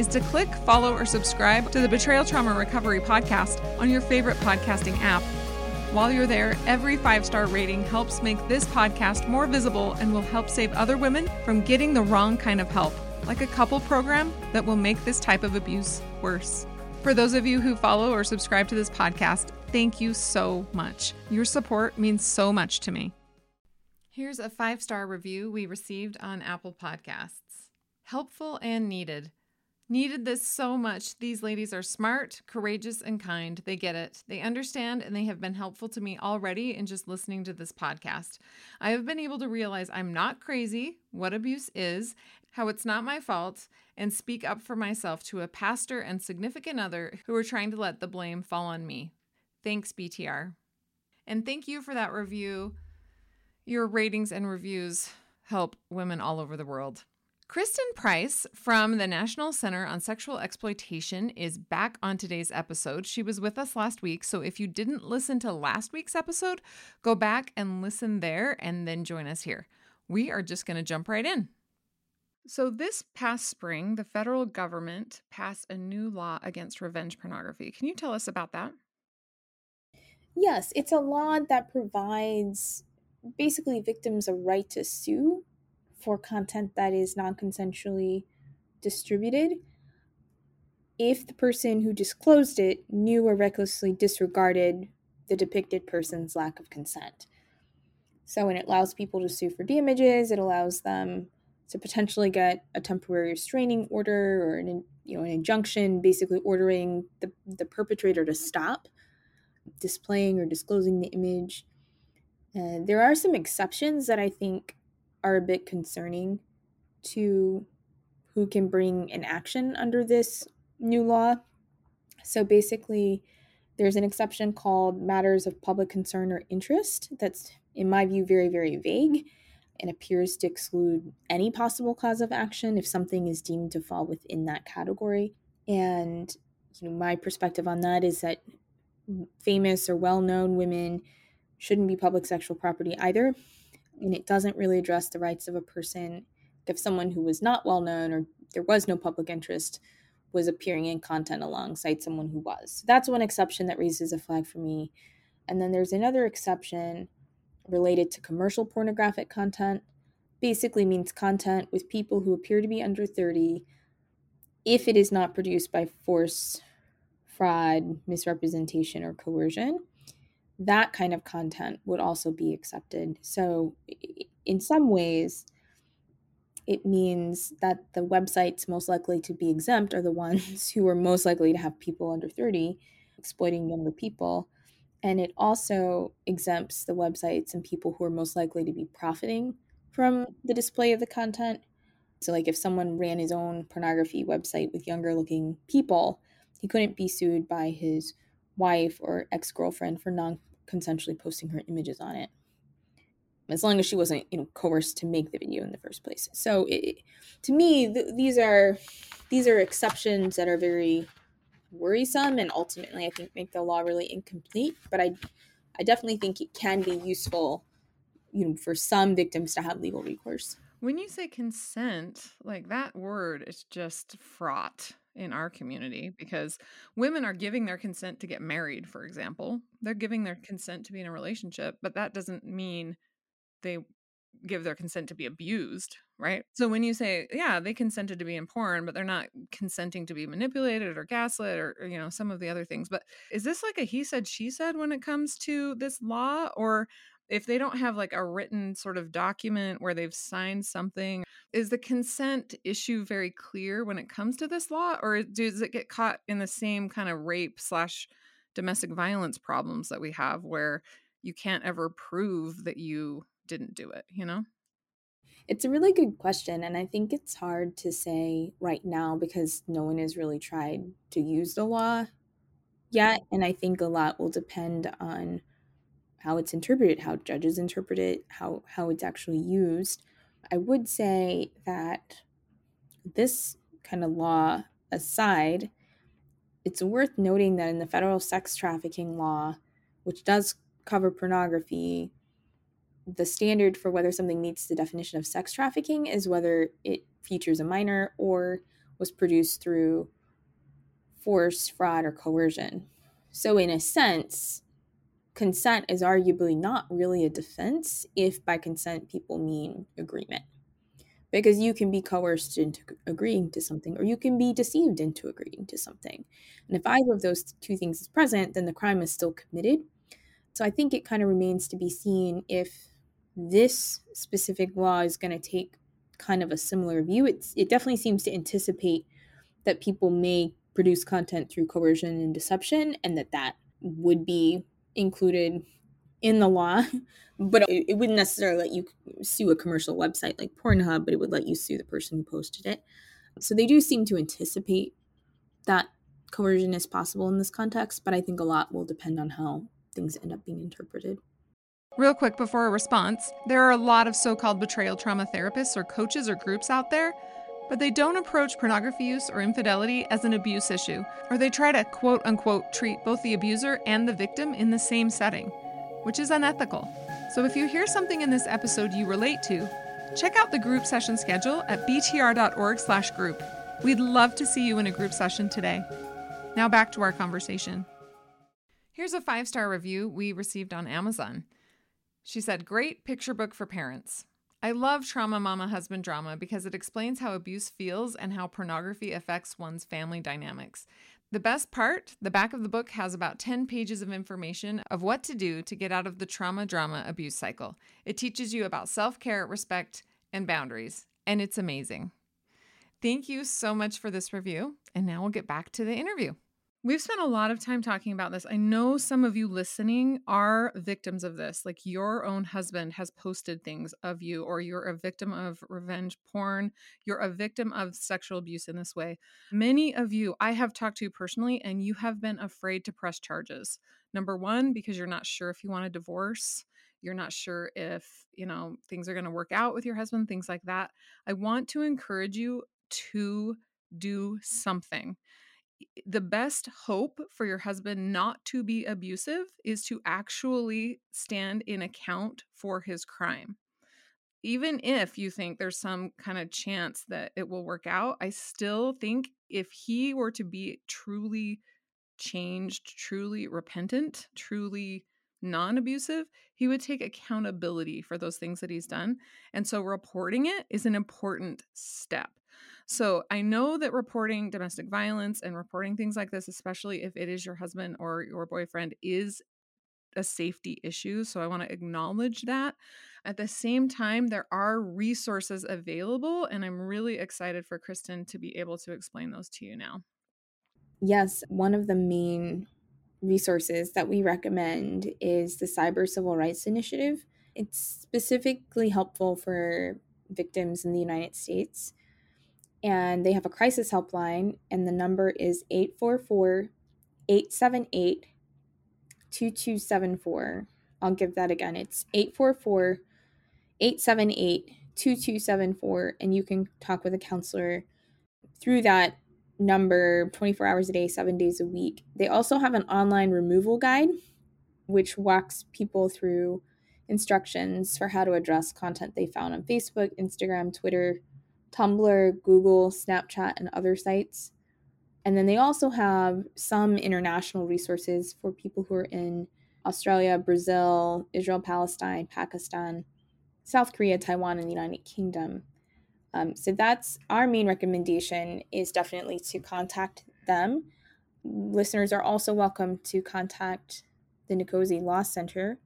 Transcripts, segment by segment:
is to click, follow, or subscribe to the Betrayal Trauma Recovery podcast on your favorite podcasting app. While you're there, every five star rating helps make this podcast more visible and will help save other women from getting the wrong kind of help, like a couple program that will make this type of abuse worse. For those of you who follow or subscribe to this podcast, thank you so much. Your support means so much to me. Here's a five star review we received on Apple Podcasts. Helpful and needed. Needed this so much. These ladies are smart, courageous, and kind. They get it. They understand, and they have been helpful to me already in just listening to this podcast. I have been able to realize I'm not crazy, what abuse is, how it's not my fault, and speak up for myself to a pastor and significant other who are trying to let the blame fall on me. Thanks, BTR. And thank you for that review. Your ratings and reviews help women all over the world. Kristen Price from the National Center on Sexual Exploitation is back on today's episode. She was with us last week, so if you didn't listen to last week's episode, go back and listen there and then join us here. We are just going to jump right in. So, this past spring, the federal government passed a new law against revenge pornography. Can you tell us about that? Yes, it's a law that provides basically victims a right to sue for content that is non consensually distributed if the person who disclosed it knew or recklessly disregarded the depicted person's lack of consent. So, when it allows people to sue for damages, it allows them to potentially get a temporary restraining order or an you know an injunction, basically ordering the, the perpetrator to stop displaying or disclosing the image. And there are some exceptions that I think are a bit concerning to who can bring an action under this new law. So basically, there's an exception called matters of public concern or interest that's, in my view, very, very vague and appears to exclude any possible cause of action if something is deemed to fall within that category. And you know, my perspective on that is that famous or well known women shouldn't be public sexual property either and it doesn't really address the rights of a person if someone who was not well known or there was no public interest was appearing in content alongside someone who was. So That's one exception that raises a flag for me. And then there's another exception related to commercial pornographic content. Basically means content with people who appear to be under 30 if it is not produced by force, fraud, misrepresentation, or coercion that kind of content would also be accepted. So, in some ways, it means that the websites most likely to be exempt are the ones who are most likely to have people under 30 exploiting younger people. And it also exempts the websites and people who are most likely to be profiting from the display of the content. So, like if someone ran his own pornography website with younger looking people, he couldn't be sued by his wife or ex girlfriend for non consensually posting her images on it as long as she wasn't you know coerced to make the video in the first place. So it, to me th- these are these are exceptions that are very worrisome and ultimately i think make the law really incomplete but i i definitely think it can be useful you know for some victims to have legal recourse. When you say consent like that word is just fraught in our community because women are giving their consent to get married, for example. They're giving their mm-hmm. consent to be in a relationship, but that doesn't mean they give their consent to be abused, right? So when you say, yeah, they consented to be in porn, but they're not consenting to be manipulated or gaslit or, or, you know, some of the other things. But is this like a he said, she said when it comes to this law? Or if they don't have like a written sort of document where they've signed something, is the consent issue very clear when it comes to this law? Or does it get caught in the same kind of rape slash domestic violence problems that we have where you can't ever prove that you didn't do it, you know? It's a really good question. And I think it's hard to say right now because no one has really tried to use the law yet. And I think a lot will depend on how it's interpreted, how judges interpret it, how, how it's actually used. I would say that this kind of law aside, it's worth noting that in the federal sex trafficking law, which does cover pornography, the standard for whether something meets the definition of sex trafficking is whether it features a minor or was produced through force, fraud, or coercion. So, in a sense, consent is arguably not really a defense if by consent people mean agreement. Because you can be coerced into agreeing to something, or you can be deceived into agreeing to something. And if either of those two things is present, then the crime is still committed. So I think it kind of remains to be seen if this specific law is going to take kind of a similar view. It's, it definitely seems to anticipate that people may produce content through coercion and deception, and that that would be included in the law. But it, wouldn't necessarily let you sue a commercial website like Pornhub, but it would let you sue the person who posted it. So they do seem to anticipate that coercion is possible in this context, but I think a lot will depend on how things end up being interpreted. Real quick before a response, there are a lot of so called betrayal trauma therapists or coaches or groups out there, but they don't approach pornography use or infidelity as an abuse issue, or they try to quote unquote treat both the abuser and the victim in the same setting, which is unethical. So if you hear something in this episode you relate to, check out the group session schedule at btr.org/group. We'd love to see you in a group session today. Now back to our conversation. Here's a five star review we received on Amazon. She said, Great picture book for parents. I love Trauma Mama Husband Drama because it explains how abuse feels and how pornography affects one's family dynamics. The best part the back of the book has about 10 pages of information of what to do to get out of the trauma drama abuse cycle. It teaches you about self care, respect, and boundaries, and it's amazing. Thank you so much for this review, and now we'll get back to the interview. We've spent a lot of time talking about this. I know some of you listening are victims of this. Like your own husband has posted things of you, or you're a victim of revenge porn. You're a victim of sexual abuse in this way. Many of you I have talked to personally, and you have been afraid to press charges. Number one, because you're not sure if you want a divorce. You're not sure if, you know, things are going to work out with your husband, things like that. I want to encourage you to do something the best hope for your husband not to be abusive is to actually stand in account for his crime. Even if you think there's some kind of chance that it will work out, I still think if he were to be truly changed, truly repentant, truly non abusive, he would take accountability for those things that he's done. And so reporting it is an important step. So I know that reporting domestic violence and reporting things like this, especially if it is your husband or your boyfriend, is a safety issue. So I want to acknowledge that. At the same time, there are resources available, and I'm really excited for Kristen to be able to explain those to you now. Yes, one of the main resources that we recommend is the Cyber Civil Rights Initiative. It's specifically helpful for victims in the United States and they have a crisis helpline, and the number is 844 878 2274. I'll give that again. It's 844 878 2274, and you can talk with a counselor through that number 24 hours a day, seven days a week. They also have an online removal guide, which walks people through instructions for how to address content they found on Facebook, Instagram, Twitter, Tumblr, Google, Snapchat, and other sites. And then they also have some international resources for people who are in Australia, Brazil, Israel, Palestine, Pakistan, South Korea, Taiwan, and the United Kingdom. Um, so that's our main recommendation is definitely to contact them. Listeners are also welcome to contact the NCOSE Law Center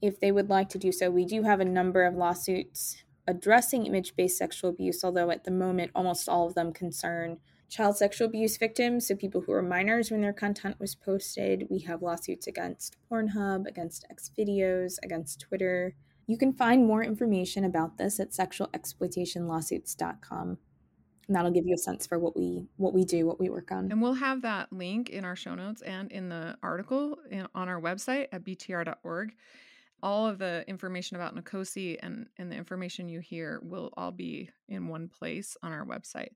if they would like to do so. We do have a number of lawsuits addressing image based sexual abuse, although at the moment almost all of them concern child sexual abuse victims, so people who are minors when their content was posted. We have lawsuits against Pornhub, against Xvideos, against Twitter. You can find more information about this at sexualexploitationlawsuits.com. And that'll give you a sense for what we what we do, what we work on. And we'll have that link in our show notes and in the article in, on our website at btr.org. All of the information about NCOSE and, and the information you hear will all be in one place on our website.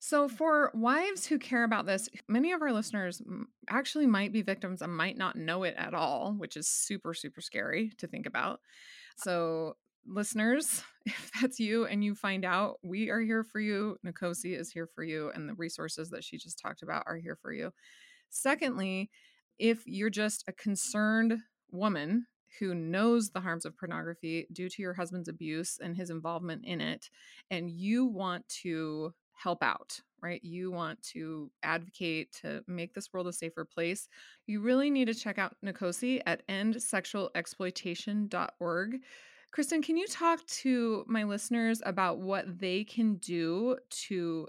So, mm. for wives who care about this, many of our listeners actually might be victims and might not know it at all, which is super, super scary to think about. Uh-huh. So, listeners, if that's you and you find out, we are here for you. NCOSE is here for you, and the resources that she just talked about are here for you. Secondly, if you're just a concerned woman who knows the harms of pornography due to your husband's abuse and his involvement in it, and you want to help out, right? You want to advocate to make this world a safer place. You really need to check out NCOSE at endsexualexploitation.org. Kristen, can you talk to my listeners about what they can do to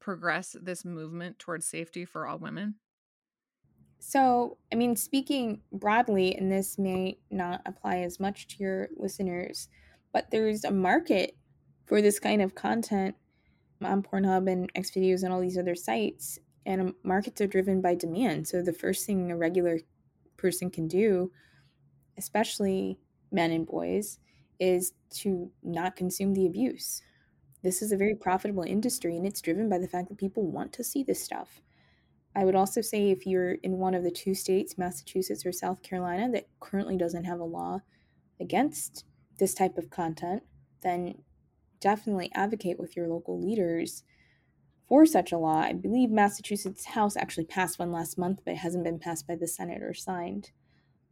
progress this movement towards safety for all women? So, I mean, speaking broadly, and this may not apply as much to your listeners, but there's a market for this kind of content on Pornhub and Xvideos and all these other sites. And markets are driven by demand. So the first thing a regular person can do, especially men and boys, is to not consume the abuse. This is a very profitable industry and it's driven by the fact that people want to see this stuff. I would also say if you're in one of the two states, Massachusetts or South Carolina, that currently doesn't have a law against this type of content, then definitely advocate with your local leaders for such a law. I believe Massachusetts House actually passed one last month, but it hasn't been passed by the Senate or signed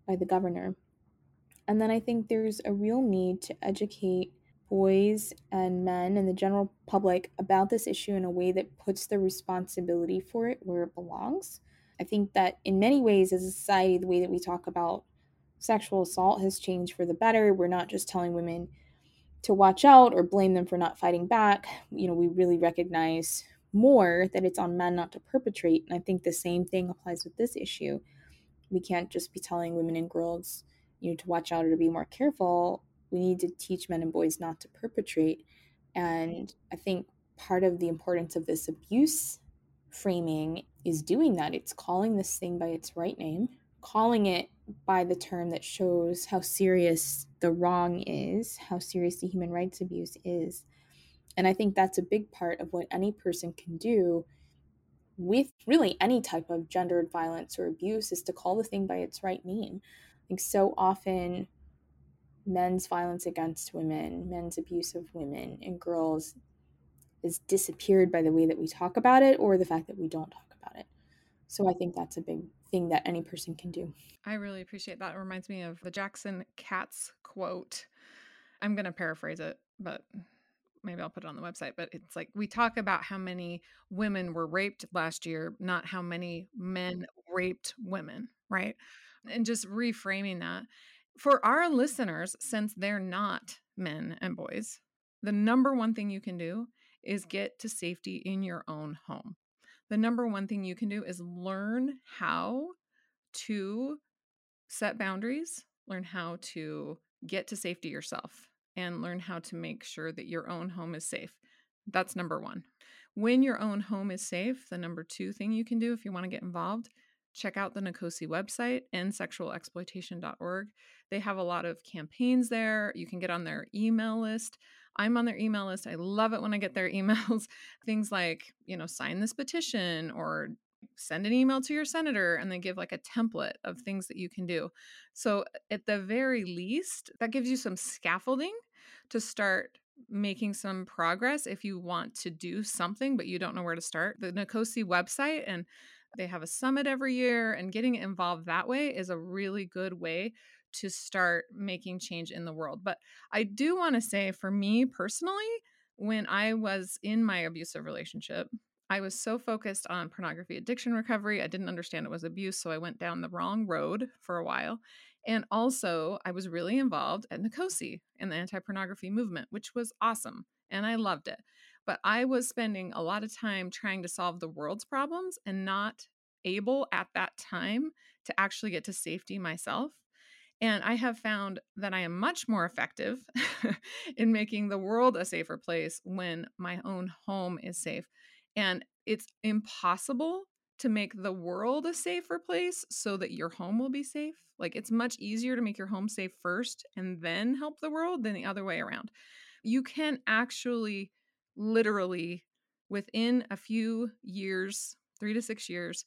by the governor. And then I think there's a real need to educate boys and men and the general public about this issue in a way that puts the responsibility for it where it belongs. I think that in many ways, as a society, the way that we talk about sexual assault has changed for the better. We're not just telling women, to watch out or blame them for not fighting back. You know, we really recognize more that it's on men not to perpetrate. And I think the same thing applies with this issue. We can't just be telling women and girls, you know, to watch out or to be more careful. We need to teach men and boys not to perpetrate. And I think part of the importance of this abuse framing is doing that. It's calling this thing by its right name, calling it by the term that shows how serious the wrong is, how serious the human rights abuse is. And I think that's a big part of what any person can do with really any type of gendered violence or abuse is to call the thing by its right name. I think so often men's violence against women, men's abuse of women and girls is disappeared by the way that we talk about it or the fact that we don't talk about it. So I think that's a big thing that any person can do. I really appreciate that. It reminds me of the Jackson Katz quote. I'm going to paraphrase it, but maybe I'll put it on the website. But it's like we talk about how many women were raped last year, not how many men raped women, right? And just reframing that. For our listeners, since they're not men and boys, the number one thing you can do is get to safety in your own home the number one thing you can do is learn how to set boundaries, learn how to get to safety yourself, and learn how to make sure that your own home is safe. That's number one. When your own home is safe, the number two thing you can do if you want to get involved, check out the NCOSE website, endsexualexploitation.org. They have a lot of campaigns there. You can get on their email list. I'm on their email list. I love it when I get their emails. Things like, you know, sign this petition or send an email to your senator and they give like a template of things that you can do. So, at the very least, that gives you some scaffolding to start making some progress if you want to do something but you don't know where to start. The NCOSE website and they have a summit every year and getting involved that way is a really good way to start making change in the world. But I do want to say for me personally, when I was in my abusive relationship, I was so focused on pornography addiction recovery. I didn't understand it was abuse. So I went down the wrong road for a while. And also, I was really involved at NCOSE in the anti pornography movement, which was awesome. And I loved it. But I was spending a lot of time trying to solve the world's problems and not able at that time to actually get to safety myself. And I have found that I am much more effective in making the world a safer place when my own home is safe. And it's impossible to make the world a safer place so that your home will be safe. Like it's much easier to make your home safe first and then help the world than the other way around. You can actually literally within a few years, 3 to 6 years,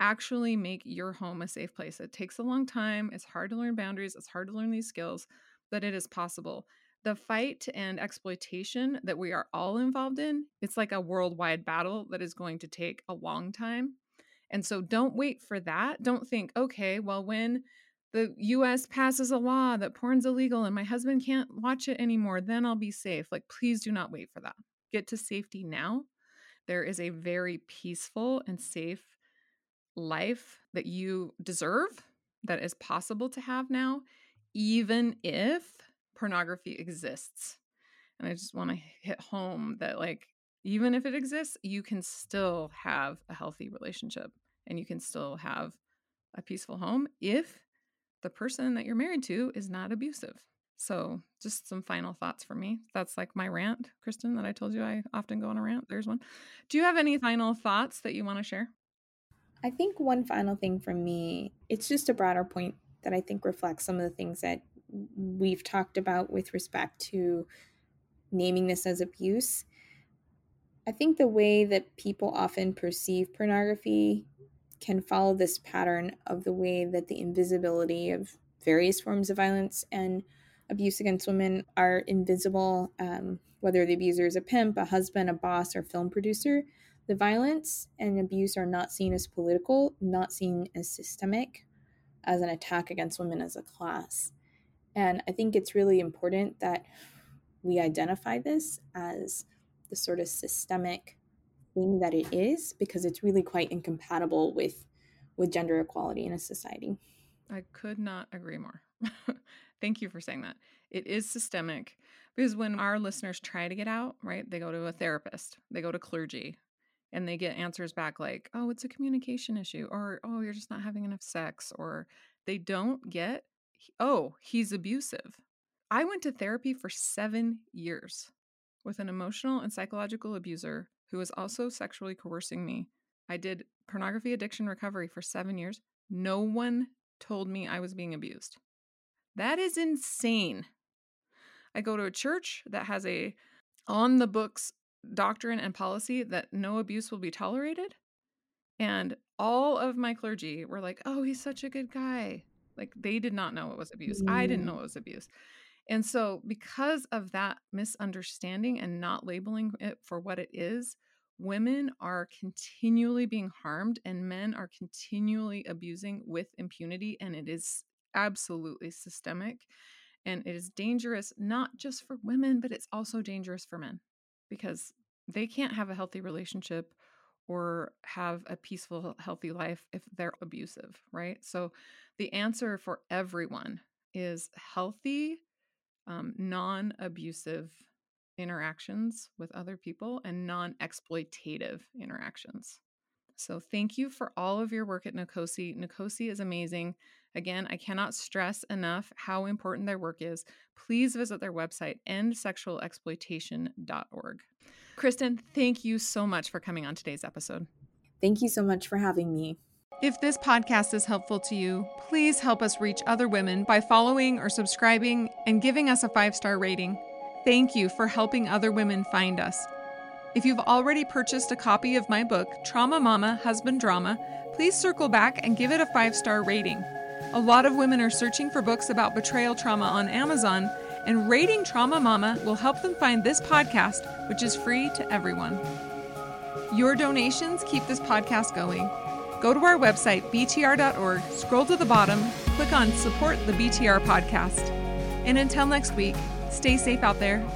actually make your home a safe place. It takes a long time. It's hard to learn boundaries. It's hard to learn these skills, but it is possible. The fight and exploitation that we are all involved in, it's like a worldwide battle that is going to take a long time. And so don't wait for that. Don't think, okay, well, when the US passes a law that porn's illegal and my husband can't watch it anymore, then I'll be safe. Like, please do not wait for that. Get to safety now. There is a very peaceful and safe life that you deserve, that is possible to have now, even if pornography exists. And I just want to hit home that, like, even if it exists, you can still have a healthy relationship and you can still have a peaceful home if the person that you're married to is not abusive. So, just some final thoughts for me. That's like my rant, Kristen, that I told you I often go on a rant. There's one. Do you have any final thoughts that you want to share? I think one final thing from me, it's just a broader point that I think reflects some of the things that we've talked about with respect to naming this as abuse. I think the way that people often perceive pornography can follow this pattern of the way that the invisibility of various forms of violence and abuse against women are invisible, um, whether the abuser is a pimp, a husband, a boss, or film producer. The violence and abuse are not seen as political, not seen as systemic, as an attack against women as a class. And I think it's really important that we identify this as the sort of systemic thing that it is because it's really quite incompatible with with gender equality in a society. I could not agree more. Thank you for saying that. It is systemic because when our listeners try to get out, right, they go to a therapist, they go to clergy, and they get answers back like, oh, it's a communication issue, or oh, you're just not having enough sex, or they don't get, oh, he's abusive. I went to therapy for seven years with an emotional and psychological abuser who was also sexually coercing me. I did pornography addiction recovery for seven years. No one told me I was being abused. That is insane. I go to a church that has a on the books doctrine and policy that no abuse will be tolerated. And all of my clergy were like, oh, he's such a good guy. Like they did not know it was abuse. Mm. I didn't mm. know it was abuse. And so, because of that misunderstanding and not labeling it for what it is, women are continually being harmed and men are continually abusing with impunity. And it is absolutely systemic. And it is dangerous, not just for women, but it's also dangerous for men because they can't have a healthy relationship or have a peaceful, healthy life if they're abusive, right? So the answer for everyone is healthy, um, non abusive interactions with other people and non exploitative interactions. So thank you for all of your work at NCOSE. NCOSE is amazing. Again, I cannot stress enough how important their work is. Please visit their website, endsexualexploitation.org. Kristen, thank you so much for coming on today's episode. Thank you so much for having me. If this podcast is helpful to you, please help us reach other women by following or subscribing and giving us a five star rating. Thank you for helping other women find us. If you've already purchased a copy of my book, Trauma Mama Husband Drama, please circle back and give it a five star rating. A lot of women are searching for books about betrayal trauma on Amazon, and rating Trauma Mama will help them find this podcast, which is free to everyone. Your donations keep this podcast going. Go to our website, btr.org, scroll to the bottom, click on Support the BTR Podcast. And until next week, stay safe out there